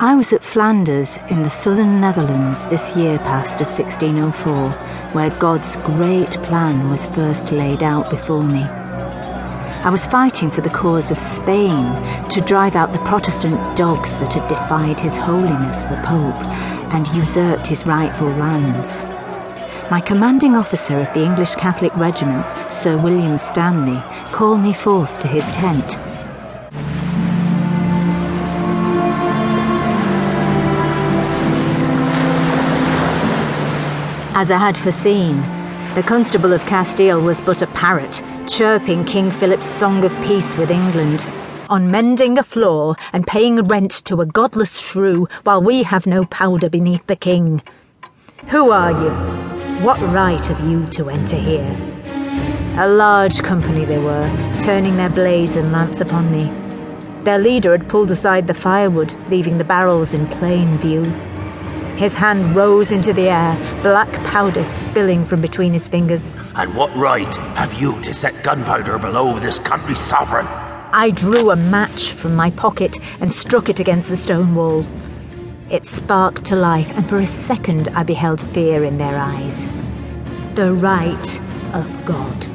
I was at Flanders in the southern Netherlands this year past of 1604, where God's great plan was first laid out before me. I was fighting for the cause of Spain to drive out the Protestant dogs that had defied His Holiness the Pope and usurped his rightful lands. My commanding officer of the English Catholic regiments, Sir William Stanley, called me forth to his tent As I had foreseen, the Constable of Castile was but a parrot, chirping King Philip's song of peace with England, on mending a floor and paying rent to a godless shrew while we have no powder beneath the king. Who are you? What right have you to enter here? A large company they were, turning their blades and lamps upon me. Their leader had pulled aside the firewood, leaving the barrels in plain view. His hand rose into the air, black powder spilling from between his fingers. And what right have you to set gunpowder below this country's sovereign? I drew a match from my pocket and struck it against the stone wall. It sparked to life, and for a second I beheld fear in their eyes. The right of God.